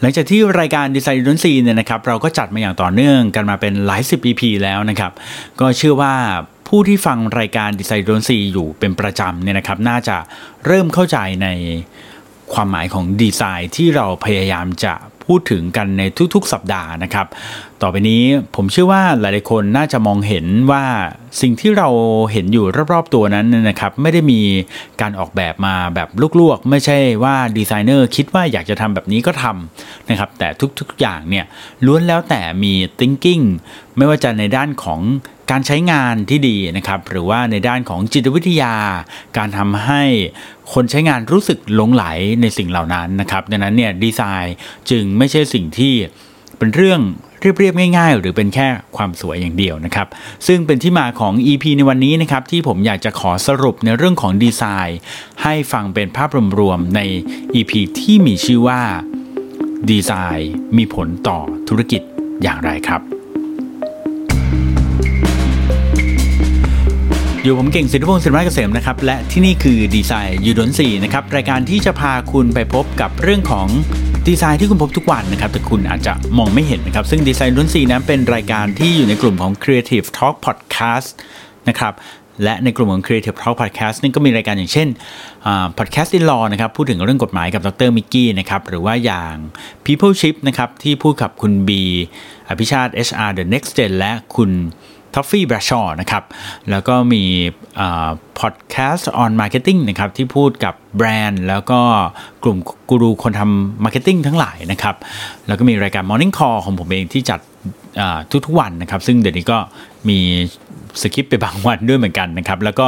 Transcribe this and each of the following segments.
หลังจากที่รายการดีไซน์ดนซีเนี่ยนะครับเราก็จัดมาอย่างต่อเนื่องกันมาเป็นหลายสิบ EP แล้วนะครับ ก็เชื่อว่าผู้ที่ฟังรายการดีไซน์ดนซีอยู่เป็นประจำเนี่ยนะครับน่าจะเริ่มเข้าใจในความหมายของดีไซน์ที่เราพยายามจะ พูดถึงกันในทุกๆ สัปดาห์นะครับ ต่อไปนี้ผมเชื่อว่าหลายๆคนน่าจะมองเห็นว่าสิ่งที่เราเห็นอยู่รอบๆตัวนั้นนะครับ ไม่ได้มีการออกแบบมาแบบลวกๆ ไม่ใช่ว่าดีไซเนอร์คิดว่าอยากจะทำแบบนี้ก็ทำนะครับ แต่ทุกๆอย่างเนี่ยล้วนแล้วแต่มี thinking ไม่ว่าจะในด้านของ การใช้งานที่ดีนะครับ หรือว่าในด้านของจิตวิทยา การทำให้คนใช้งานรู้สึกหลงไหลในสิ่งเหล่านั้นนะครับ ดังนั้นเนี่ยดีไซน์จึงไม่ใช่สิ่งที่เป็นเรื่องเรียบๆง่าย ๆ หรือเป็นแค่ความสวยอย่างเดียวนะครับ ซึ่งเป็นที่มาของ EP ในวันนี้นะครับ ที่ผมอยากจะขอสรุปในเรื่องของดีไซน์ ให้ฟังเป็นภาพรวมๆใน EP ที่มีชื่อว่าดีไซน์มีผลต่อธุรกิจอย่างไรครับ อยู่ผมเก่งสิทธิพงศ์สินวัฒน์เกษมนะครับและที่นี่คือดีไซน์ยูดนสีนะครับรายการที่จะพาคุณไปพบกับเรื่องของดีไซน์ที่คุณพบทุกวันนะครับแต่คุณอาจจะมองไม่เห็นนะครับซึ่งดีไซน์ยูดนสีนั้นเป็นรายการที่อยู่ในกลุ่มของ Creative Talk Podcast นะครับและในกลุ่มของ Creative Talk Podcast นี่ก็มีรายการอย่างเช่น Podcast in Law นะครับพูดถึงเรื่องกฎหมายกับดรมิกกี้นะครับหรือว่าอย่าง People Ship นะครับที่พูดกับคุณบีอภิชาติ HR The Next Gen และคุณ ท้อฟฟี่แบรดชอว์นะครับ แล้วก็มี Podcast on Marketing นะครับ ที่พูดกับแบรนด์ แล้วก็กลุ่มกูรูคนทำ marketing ทั้งหลายนะครับ แล้วก็มีรายการ Morning Call ของผมเองที่จัดทุกๆวันนะครับ ซึ่งเดี๋ยวนี้ก็มีสคริปต์ไปบางวันด้วยเหมือนกันนะครับ แล้วก็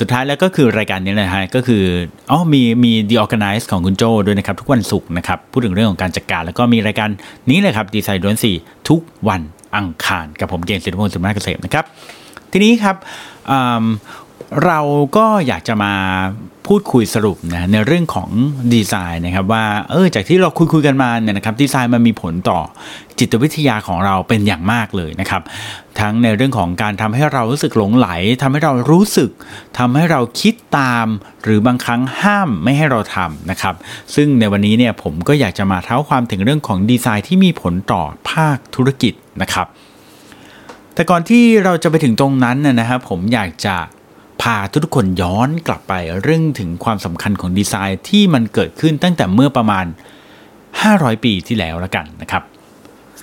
สุดท้ายแล้วก็คือรายการนี้นะฮะก็คืออ๋อมีมี The Organize ของคุณโจด้วยนะครับ ทุกวันศุกร์นะครับ พูดถึงเรื่องของการจัดการ แล้วก็มีรายการนี้เลยครับดีไซน์ดวนสี่ทุกวัน อังคาร กับผมเกณฑ์สิทธิพงศ์สุมาเกษมนะครับ ทีนี้ครับเราก็อยากจะมาพูดคุยสรุปนะในเรื่องของดีไซน์นะครับว่าเออจากที่เราคุยคุยกันมาเนี่ยนะครับดีไซน์มันมีผลต่อจิตวิทยาของเราเป็นอย่างมากเลยนะครับทั้งในเรื่องของการทำให้เรารู้สึกหลงไหลทำให้เรารู้สึกทำให้เราคิดตาม หรือบางครั้งห้ามไม่ให้เราทำนะครับ ซึ่งในวันนี้เนี่ยผมก็อยากจะมาเท้าความถึงเรื่องของดีไซน์ที่มีผลต่อภาคธุรกิจนะครับ แต่ก่อนที่เราจะไปถึงตรงนั้นนะครับผมอยากจะพาทุกคนย้อนกลับไปเรื่องถึงความสำคัญของดีไซน์ที่มันเกิดขึ้นตั้งแต่เมื่อประมาณ 500 ปีที่แล้วแล้วกันนะครับ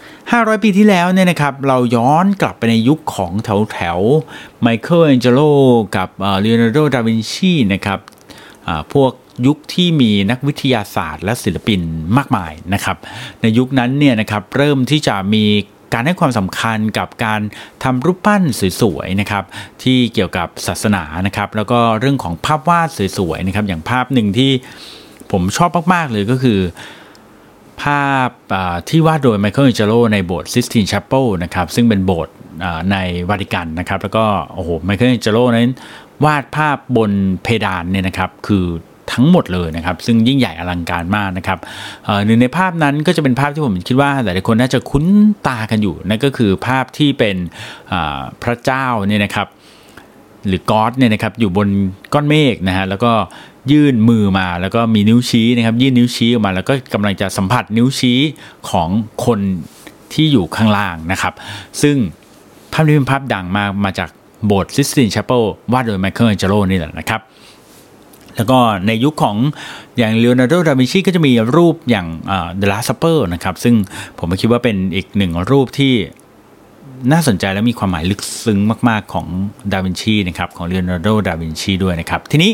500 ปีที่แล้วเนี่ยนะครับ เราย้อนกลับไปในยุคของแถวแถวไมเคิลแองเจโลกับเลโอนาร์โด ดาวินชีนะครับพวกยุคที่มีนักวิทยาศาสตร์และศิลปินมากมายนะครับ ในยุคนั้นเนี่ยนะครับเริ่มที่จะมี การให้ความสำคัญกับการทำรูปปั้นสวยๆนะครับที่เกี่ยวกับศาสนานะครับแล้วก็เรื่องของภาพวาดสวยๆนะครับอย่างภาพหนึ่งที่ผมชอบมากๆเลยก็คือภาพที่วาดโดยไมเคิลแองเจโลในโบสถ์ Sistine Chapel นะครับซึ่งเป็นโบสถ์ในวาติกันนะครับ แล้วก็โอ้โหไมเคิลแองเจโลนั้นวาดภาพบนเพดานเนี่ยนะครับ คือ ทั้งหมดเลยนะครับ ซึ่งยิ่งใหญ่อลังการมากนะครับหนึ่งในภาพนั้นก็จะเป็นภาพที่ผมคิดว่าหลายๆคนน่าจะคุ้นตากันอยู่นั่นก็คือภาพที่เป็นพระเจ้าเนี่ยนะครับหรือ God เนี่ยนะครับอยู่บนก้อนเมฆนะฮะแล้วก็ยื่นมือมาแล้วก็มีนิ้วชี้นะครับยื่นนิ้วชี้ออกมา แล้วก็กำลังจะสัมผัสนิ้วชี้ของคนที่อยู่ข้างล่างนะครับ ซึ่งภาพนี้เป็นภาพดังมากมาจากโบสถ์ Sistine Chapel วาดโดยไมเคิลแองเจโลนี่แหละนะครับ แล้วก็ในยุคของอย่างเลโอนาร์โด ดาวินชีก็จะมีรูปอย่างเThe Last Supper นะครับ ซึ่งผมคิดว่าเป็นอีกหนึ่งรูปที่น่าสนใจและมีความหมายลึกซึ้งมาก ๆ ของดาวินชีนะครับของเลโอนาร์โด ดาวินชีด้วยนะครับ ทีนี้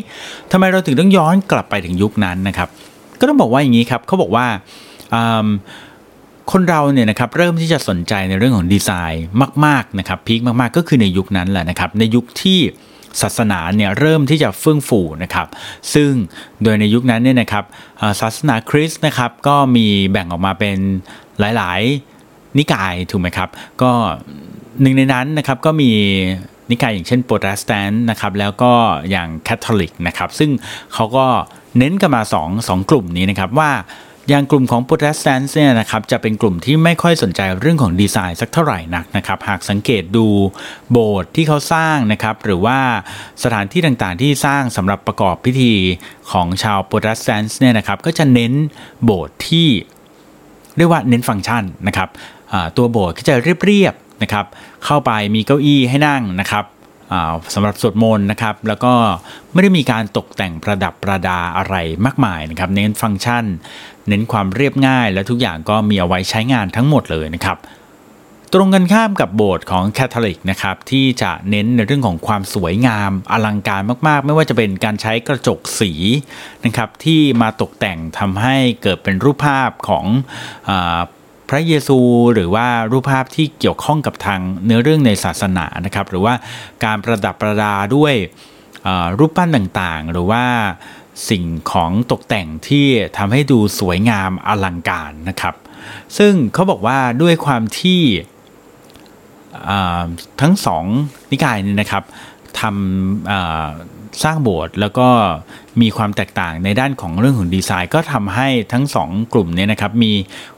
ทำไมเราถึงต้องย้อนกลับไปถึงยุคนั้นนะครับ ก็ต้องบอกว่าอย่างนี้ครับเขาบอกว่าคนเราเนี่ยนะครับเริ่มที่จะสนใจในเรื่องของดีไซน์มาก ๆ นะครับ peak มาก ๆ ก็คือในยุคนั้นแหละนะครับในยุคที่ ศาสนาเนี่ยเริ่มที่จะเฟื่องฟูนะครับ ซึ่งโดยในยุคนั้นเนี่ยนะครับศาสนาคริสต์นะครับก็มีแบ่งออกมาเป็นหลาย ๆ นิกายถูกไหมครับ ก็หนึ่งในนั้นนะครับก็มีนิกายอย่างเช่นโปรเตสแตนต์นะครับแล้วก็อย่างแคทอลิกนะครับซึ่งเขาก็เน้นกันมา2 2กลุ่มนี้นะครับว่า อย่างกลุ่มของ Protestant เนี่ยนะครับจะเป็นกลุ่มที่ไม่ค่อยสนใจเรื่องของดีไซน์สักเท่าไหร่นักนะครับ หากสังเกตดูโบสถ์ที่เขาสร้างนะครับหรือว่าสถานที่ต่างๆที่สร้างสำหรับประกอบพิธีของชาว Protestant เนี่ยนะครับก็จะเน้นโบสถ์ที่เรียกว่าเน้นฟังก์ชันนะครับตัวโบสถ์ก็จะเรียบๆนะครับเข้าไปมีเก้าอี้ให้นั่งนะครับ สำหรับสวดมนต์นะครับ แล้วก็ไม่ได้มีการตกแต่งประดับประดาอะไรมากมายนะครับ เน้นฟังก์ชัน เน้นความเรียบง่าย และทุกอย่างก็มีเอาไว้ใช้งานทั้งหมดเลยนะครับ ตรงกันข้ามกับโบสถ์ของแคทอลิกนะครับที่จะเน้นในเรื่องของความสวยงามอลังการมากๆ ไม่ว่าจะเป็นการใช้กระจกสีนะครับที่มาตกแต่งทำให้เกิดเป็นรูปภาพของ ระเยซูหรือว่ารูปภาพที่เกี่ยวข้องกับทางเนื้อเรื่องในศาสนานะครับ หรือว่าการประดับประดาด้วยรูปปั้นต่างๆ หรือว่าสิ่งของตกแต่งที่ทำให้ดูสวยงามอลังการนะครับ ซึ่งเขาบอกว่าด้วยความที่ทั้งสองนิกายนี่นะครับทำสร้างโบสถ์แล้วก็มีความแตกต่างในด้านของเรื่องของดีไซน์ ก็ทำให้ทั้งสองกลุ่มนี้นะครับมี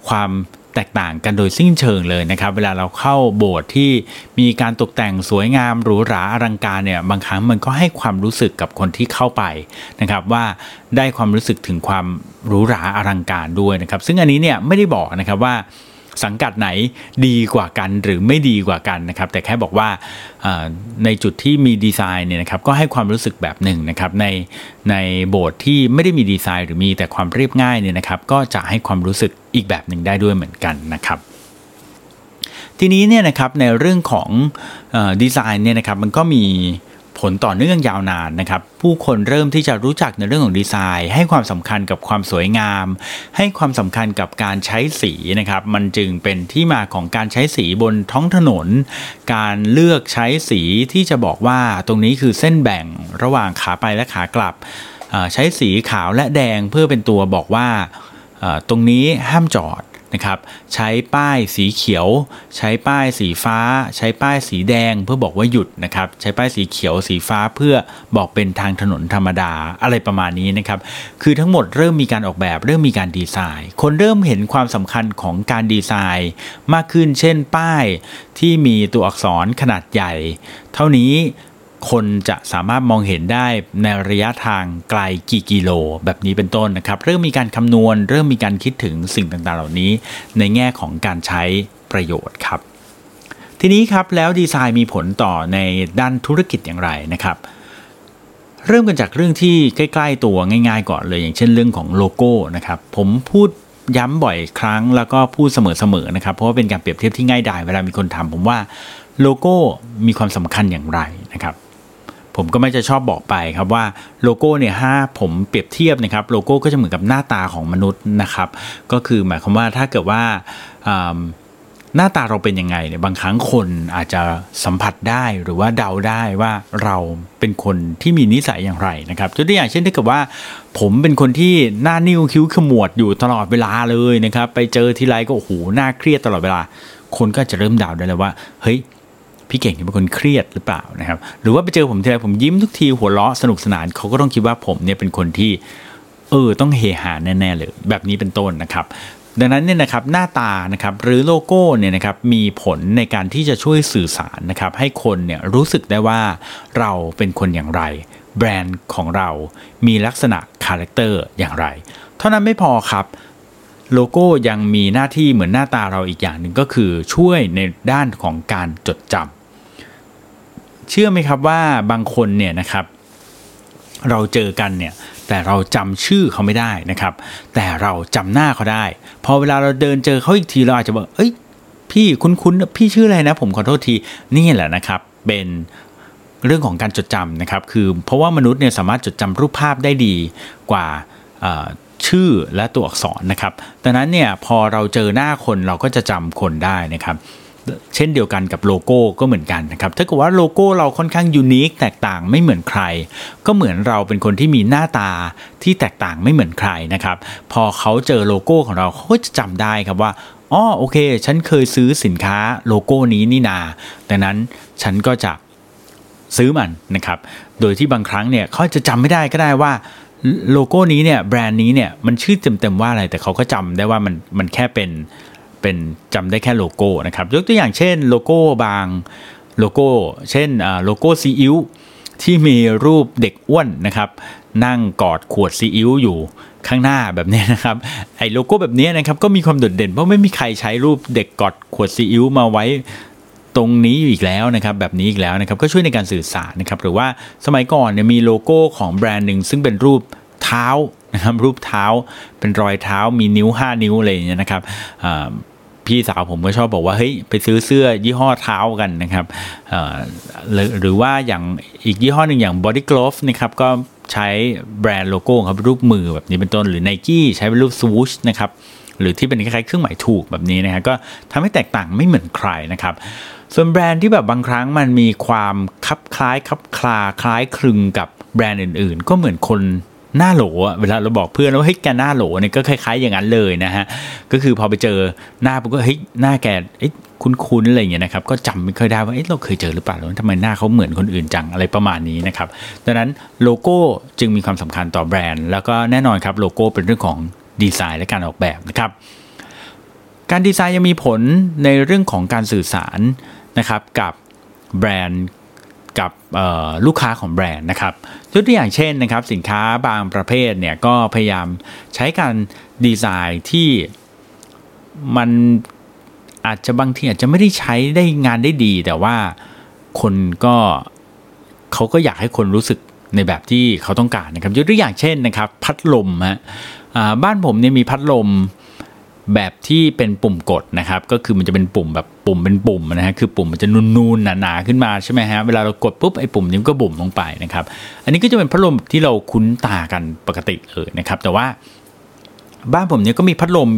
ความ แตกต่างกันโดยสิ้นเชิงเลยนะครับ เวลาเราเข้าโบสถ์ที่มีการตกแต่งสวยงามหรูหราอลังการเนี่ยบางครั้งมันก็ให้ความรู้สึกกับคนที่เข้าไปนะครับว่าได้ความรู้สึกถึงความหรูหราอลังการด้วยนะครับ ซึ่งอันนี้เนี่ยไม่ได้บอกนะครับว่า สังกัดไหนดีกว่ากันหรือไม่ดีกว่ากันนะครับ แต่แค่บอกว่าในจุดที่มีดีไซน์เนี่ยนะครับก็ให้ความรู้สึกแบบหนึ่งนะครับในในโบสถ์ที่ไม่ได้มีดีไซน์หรือมีแต่ความเรียบง่ายเนี่ยนะครับ ก็จะให้ความรู้สึกอีกแบบหนึ่งได้ด้วยเหมือนกันนะครับทีนี้เนี่ยนะครับในเรื่องของดีไซน์เนี่ยนะครับมันก็มี ผลต่อเนื่องยาวนานนะครับ ผู้คนเริ่มที่จะรู้จักในเรื่องของดีไซน์ ให้ความสำคัญกับความสวยงาม ให้ความสำคัญกับการใช้สีนะครับ มันจึงเป็นที่มาของการใช้สีบนท้องถนน การเลือกใช้สีที่จะบอกว่าตรงนี้คือเส้นแบ่งระหว่างขาไปและขากลับ ใช้สีขาวและแดงเพื่อเป็นตัวบอกว่าตรงนี้ห้ามจอด นะครับใช้ป้ายสีเขียว ใช้ป้ายสีฟ้า ใช้ป้ายสีแดงเพื่อบอกว่าหยุดนะครับใช้ป้ายสีเขียวสีฟ้าเพื่อบอกเป็นทางถนนธรรมดาอะไรประมาณนี้นะครับคือทั้งหมดเริ่มมีการออกแบบเริ่มมีการดีไซน์ คนเริ่มเห็นความสำคัญของการดีไซน์มากขึ้นเช่นป้ายที่มีตัวอักษรขนาดใหญ่ เท่านี้ คนจะสามารถมองเห็นได้ในระยะทางไกลกี่กิโล แบบนี้เป็นต้นนะครับ เริ่มมีการคำนวณ เริ่มมีการคิดถึงสิ่งต่างๆ เหล่านี้ ในแง่ของการใช้ประโยชน์ครับ ทีนี้ครับแล้วดีไซน์มีผลต่อในด้านธุรกิจอย่างไรนะครับเริ่มกันจากเรื่องที่ใกล้ๆตัวง่าย ๆ ก่อนเลย อย่างเช่นเรื่องของโลโก้นะครับผมพูดย้ำบ่อยครั้งแล้วก็พูดเสมอๆนะครับ เพราะว่าเป็นการเปรียบเทียบที่ง่ายดายเวลามีคนถามผมว่าโลโก้มีความสำคัญอย่างไรนะครับ ผมก็มักจะชอบบอกไปครับว่าโลโก้เนี่ยถ้าผมเปรียบเทียบนะครับโลโก้ก็จะเหมือนกับหน้าตาของมนุษย์นะครับ ก็คือหมายความว่าถ้าเกิดว่าหน้าตาเราเป็นยังไงเนี่ยบางครั้งคนอาจจะสัมผัสได้หรือว่าเดาได้ว่าเราเป็นคนที่มีนิสัยอย่างไรนะครับตัวอย่างเช่นถ้าเกิดว่า ผมเป็นคนที่หน้านิ้วคิ้วขมวดอยู่ตลอดเวลาเลยนะครับ ไปเจอทีไรก็โอ้โหหน้าเครียดตลอดเวลา คนก็จะเริ่มเดาได้เลยว่า เฮ้ย พี่เก่งเป็นคนเครียดหรือเปล่านะครับ หรือว่าไปเจอผมทีไรผมยิ้มทุกทีหัวเราะสนุกสนานเขาก็ต้องคิดว่าผมเนี่ยเป็นคนที่เออต้องเฮฮาแน่ๆเลย แบบนี้เป็นต้นนะครับดังนั้นเนี่ยนะครับหน้าตานะครับหรือโลโก้เนี่ยนะครับมีผลในการที่จะช่วยสื่อสารนะครับให้คนเนี่ยรู้สึกได้ว่าเราเป็นคนอย่างไร แบรนด์ของเรามีลักษณะ character อย่างไร เท่านั้นไม่พอครับโลโก้ยังมีหน้าที่เหมือนหน้าตาเราอีกอย่างหนึ่งก็คือช่วยในด้านของการจดจำ เชื่อไหมครับว่าบางคนเนี่ยนะครับ เราเจอกันเนี่ยแต่เราจำชื่อเขาไม่ได้นะครับ แต่เราจำหน้าเขาได้ พอเวลาเราเดินเจอเขาอีกทีเราอาจจะบอกเอ้ยพี่คุ้นๆพี่ชื่ออะไรนะ ผมขอโทษทีนี่แหละนะครับ เป็นเรื่องของการจดจำนะครับ คือเพราะว่ามนุษย์เนี่ยสามารถจดจำรูปภาพได้ดีกว่าชื่อและตัวอักษรนะครับดังนั้นเนี่ยพอเราเจอหน้าคนเราก็จะจำคนได้นะครับ เช่นเดียวกันกับโลโก้ก็เหมือนกันนะครับถ้าเกิดว่าโลโก้เราค่อนข้าง unique แตกต่างไม่เหมือนใคร ก็เหมือนเราเป็นคนที่มีหน้าตาที่แตกต่างไม่เหมือนใครนะครับพอเขาเจอโลโก้ของเราเขาจะจำได้ครับว่าอ๋อโอเค ฉันเคยซื้อสินค้าโลโก้นี้นี่นาดังนั้นฉันก็จะซื้อมันนะครับ โดยที่บางครั้งเนี่ยเขาจะจำไม่ได้ก็ได้ว่าโลโก้นี้เนี่ยแบรนด์นี้เนี่ยมันชื่อเต็มๆว่าอะไรแต่เขาก็จำได้ว่ามันมันแค่เป็น เป็นจำได้แค่โลโก้นะครับยกตัวอย่างเช่นโลโก้บางโลโก้ เช่นโลโก้ซีอิ๊วที่มีรูปเด็กอ้วนนะครับ นั่งกอดขวดซีอิ๊วอยู่ข้างหน้าแบบนี้นะครับไอ้โลโก้แบบนี้นะครับก็มีความโดดเด่นเพราะไม่มีใครใช้รูปเด็กกอดขวดซีอิ๊วมาไว้ตรงนี้อีกแล้วนะครับแบบนี้อีกแล้วนะครับก็ช่วยในการสื่อสารนะครับหรือว่าสมัยก่อนเนี่ยมีโลโก้ของแบรนด์หนึ่งซึ่งเป็นรูปเท้านะครับรูปเท้าเป็นรอยเท้ามีนิ้ว 5 นิ้วอะไรอย่างเงี้ยนะครับ พี่สาวผมก็ชอบบอกว่าเฮ้ยไปซื้อเสื้อยี่ห้อเท้ากันนะครับหรือว่าอย่างอีกยี่ห้อหนึ่งอย่าง Body Glove นะครับก็ใช้แบรนด์โลโก้ครับรูปมือแบบนี้เป็นต้นหรือ n i กี้ใช้เป็นรูป swoosh นะครับหรือที่เป็นคล้ายๆเครื่องหมายถูกแบบนี้นะฮะก็ทำให้แตกต่างไม่เหมือนใครนะครับ ส่วนแบรนด์ที่แบบบางครั้งมันมีความคับคล้ายคับคลาคล้ายคลึงกับแบรนด์อื่นๆ ก็เหมือนคน หน้าโหลเวลาเราบอกเพื่อนว่าเฮ้ยแกหน้าโหลเนี่ยก็คล้ายๆอย่างนั้นเลยนะฮะก็คือพอไปเจอหน้าปุ๊บก็เฮ้ยหน้าแกคุ้นๆอะไรอย่างเงี้ยนะครับก็จำไม่ค่อยได้ว่าเอ๊ะเราเคยเจอหรือเปล่าแล้วทำไมหน้าเขาเหมือนคนอื่นจังอะไรประมาณนี้นะครับดังนั้นโลโก้จึงมีความสำคัญต่อแบรนด์ แล้วก็แน่นอนครับโลโก้เป็นเรื่องของดีไซน์และการออกแบบนะครับ การดีไซน์ยังมีผลในเรื่องของการสื่อสารนะครับกับแบรนด์ กับลูกค้าของแบรนด์นะครับยกตัวอย่างเช่นนะครับสินค้าบางประเภทเนี่ยก็พยายามใช้การดีไซน์ที่มันอาจจะบางทีอาจจะไม่ได้ใช้ได้งานได้ดี แต่ว่าคนก็เขาก็อยากให้คนรู้สึกในแบบที่เขาต้องการนะครับยกตัวอย่างเช่นนะครับ พัดลมฮะบ้านผมเนี่ยมีพัดลม แบบที่เป็นปุ่มกดนะครับ ก็คือมันจะเป็นปุ่มแบบปุ่มเป็นปุ่มนะฮะคือปุ่มมันจะนูนๆหนาๆขึ้นมาใช่ไหมฮะเวลาเรากดปุ๊บไอ้ปุ่มนี้ก็บุ่มลงไปนะครับ อันนี้ก็จะเป็นพัดลมที่เราคุ้นตากันปกติเลยนะครับ แต่ว่าบ้านผมเนี่ยก็มีพัดลม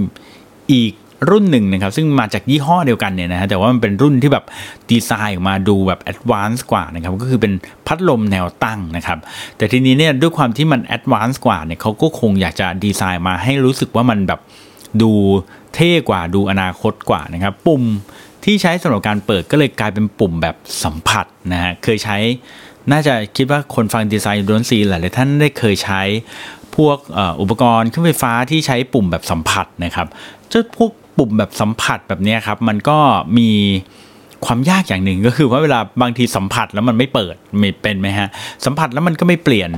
อีกรุ่นหนึ่งนะครับ ซึ่งมาจากยี่ห้อเดียวกันเนี่ยนะฮะแต่ว่ามันเป็นรุ่นที่แบบดีไซน์ออกมาดูแบบ advance กว่านะครับก็คือเป็นพัดลมแนวตั้งนะครับ แต่ทีนี้เนี่ยด้วยความที่มัน advance กว่าเนี่ยเขาก็คงอยากจะดีไซน์มาให้รู้สึกว่ามันแบบ ดูเท่กว่าดูอนาคตกว่านะครับ ปุ่มที่ใช้สำหรับการเปิดก็เลยกลายเป็นปุ่มแบบสัมผัสนะฮะเคยใช้น่าจะคิดว่าคนฟังดีไซน์ดนซีหลายท่านได้เคยใช้พวกอุปกรณ์เครื่องไฟฟ้าที่ใช้ปุ่มแบบสัมผัสนะครับเจ้าพวกปุ่มแบบสัมผัสแบบนี้ครับมันก็มีความยากอย่างหนึ่งก็คือว่าเวลาบางทีสัมผัสแล้วมันไม่เปิดไม่เป็นไหมฮะสัมผัสแล้วมันก็ไม่เปลี่ยน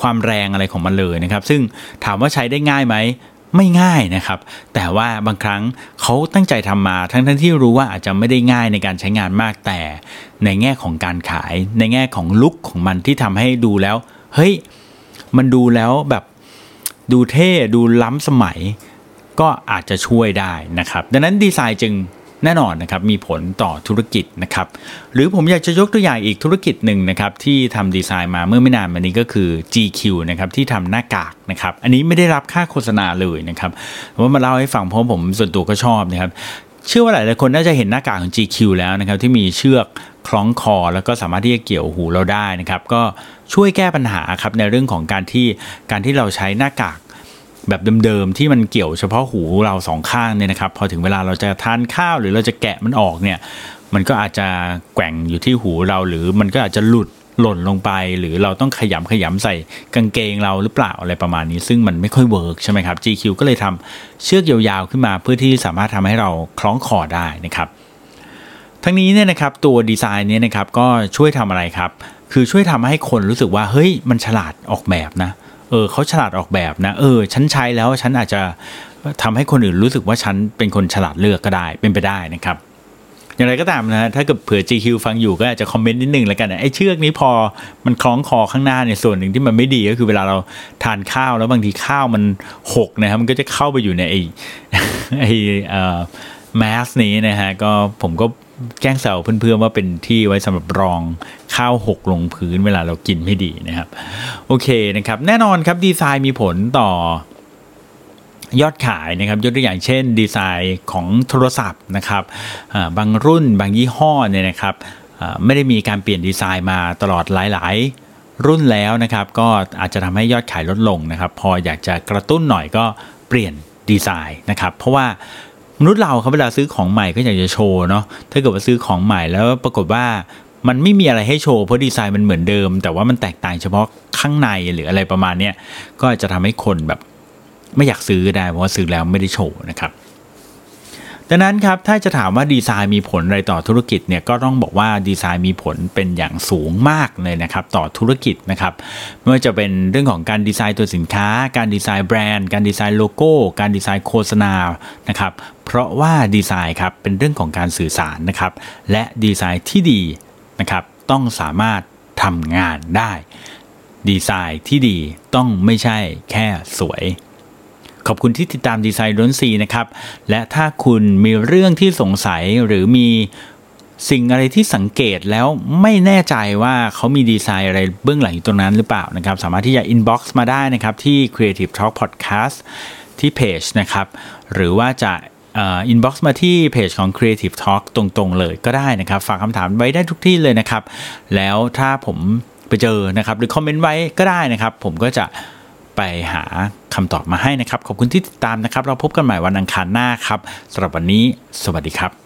ความแรงอะไรของมันเลยนะครับ ซึ่งถามว่าใช้ได้ง่ายไหม ไม่ง่ายนะครับ แต่ว่าบางครั้งเขาตั้งใจทำมาทั้งทั้งที่รู้ว่าอาจจะไม่ได้ง่ายในการใช้งานมากแต่ ในแง่ของการขาย ในแง่ของลุคของมันที่ทำให้ดูแล้ว เฮ้ย มันดูแล้วแบบดูเท่ดูล้ำสมัย ก็อาจจะช่วยได้นะครับ ดังนั้นดีไซน์จึง แน่นอนนะครับมีผลต่อธุรกิจนะครับหรือผมอยากจะยกตัวอย่างอีกธุรกิจหนึ่งนะครับที่ทำดีไซน์มาเมื่อไม่นานมานี้ก็คือ GQ นะครับที่ทำหน้ากากนะครับอันนี้ไม่ได้รับค่าโฆษณาเลยนะครับว่ามาเล่าให้ฟังเพราะผมส่วนตัวก็ชอบนะครับเชื่อว่าหลายๆคนน่าจะเห็นหน้ากากของ GQ แล้วนะครับที่มีเชือกคล้องคอ แล้วก็สามารถที่จะเกี่ยวหูเราได้นะครับก็ช่วยแก้ปัญหาครับในเรื่องของการที่การที่เราใช้หน้ากาก แบบเดิมๆที่มันเกี่ยวเฉพาะหูเราสองข้างเนี่ยนะครับ พอถึงเวลาเราจะทานข้าวหรือเราจะแกะมันออกเนี่ยมันก็อาจจะแกว่งอยู่ที่หูเราหรือมันก็อาจจะหลุดร่วงหล่นลงไป หรือเราต้องขยำขยำใส่กางเกงเราหรือเปล่าอะไรประมาณนี้ ซึ่งมันไม่ค่อย work ใช่ไหมครับ GQ ก็เลยทำเชือกยาวๆขึ้นมาเพื่อที่สามารถทำให้เราคล้องคอได้นะครับทั้งนี้เนี่ยนะครับตัวดีไซน์เนี่ยนะครับก็ช่วยทำอะไรครับ คือช่วยทำให้คนรู้สึกว่าเฮ้ยมันฉลาดออกแบบนะเเออเขาฉลาดออกแบบนะ เออ ฉันใช้แล้วฉันอาจจะทำให้คนอื่นรู้สึกว่าฉันเป็นคนฉลาดเลือกก็ได้เป็นไปได้นะครับ อย่างไรก็ตามนะถ้าเกิดเผื่อ GQ ฟังอยู่ก็อาจจะคอมเมนต์นิดนึงแล้วกันนะไอ้เชือกนี้พอมันคล้องคอข้างหน้าเนี่ยส่วนหนึ่งที่มันไม่ดีก็คือเวลาเราทานข้าวแล้วบางทีข้าวมันหกนะครับมันก็จะเข้าไปอยู่ในไอ้ไอ้เอ่อแมสนี้นะฮะก็ผมก็ แกล้งแซวเพื่อนๆว่าเป็นที่ไว้สำหรับรองข้าวหกลงพื้นเวลาเรากินไม่ดีนะครับ โอเคนะครับ แน่นอนครับดีไซน์มีผลต่อยอดขายนะครับยกตัวอย่างเช่น ดีไซน์ของโทรศัพท์นะครับบางรุ่นบางยี่ห้อเนี่ยนะครับไม่ได้มีการเปลี่ยนดีไซน์มาตลอดหลาย ๆ รุ่นแล้วนะครับ ก็อาจจะทำให้ยอดขายลดลงนะครับ พออยากจะกระตุ้นหน่อยก็เปลี่ยนดีไซน์นะครับ เพราะว่า มนุษย์เราครับเวลาซื้อของใหม่ก็อยากจะโชว์เนาะถ้าเกิดว่าซื้อของใหม่แล้วปรากฏว่ามันไม่มีอะไรให้โชว์เพราะดีไซน์มันเหมือนเดิม แต่ว่ามันแตกต่างเฉพาะข้างในหรืออะไรประมาณนี้ก็จะทำให้คนแบบไม่อยากซื้อได้เพราะว่าซื้อแล้วไม่ได้โชว์นะครับ ดังนั้นครับถ้าจะถามว่าดีไซน์มีผลอะไรต่อธุรกิจเนี่ยก็ต้องบอกว่าดีไซน์มีผลเป็นอย่างสูงมากเลยนะครับต่อธุรกิจนะครับไม่ว่าจะเป็นเรื่องของการดีไซน์ตัวสินค้า การดีไซน์แบรนด์ การดีไซน์โลโก้ การดีไซน์โฆษณานะครับเพราะว่าดีไซน์ครับเป็นเรื่องของการสื่อสารนะครับและดีไซน์ที่ดีนะครับต้องสามารถทำงานได้ ดีไซน์ที่ดีต้องไม่ใช่แค่สวย ขอบคุณที่ติดตามดีไซน์ล้นซีนะครับ และถ้าคุณมีเรื่องที่สงสัยหรือมีสิ่งอะไรที่สังเกตแล้วไม่แน่ใจว่าเขามีดีไซน์อะไรเบื้องหลังอยู่ตรงนั้นหรือเปล่านะครับ สามารถที่จะ inbox มาได้นะครับ ที่ Creative Talk Podcast ที่เพจนะครับ หรือว่าจะ inbox มาที่เพจของ Creative Talk ตรงๆเลยก็ได้นะครับ ฝากคำถามไว้ได้ทุกที่เลยนะครับ แล้วถ้าผมไปเจอนะครับ หรือคอมเมนต์ไว้ก็ได้นะครับ ผมก็จะ ไปหาคำตอบมาให้นะครับ ขอบคุณที่ติดตามนะครับ เราพบกันใหม่วันอังคารหน้าครับสำหรับวันนี้ สวัสดีครับ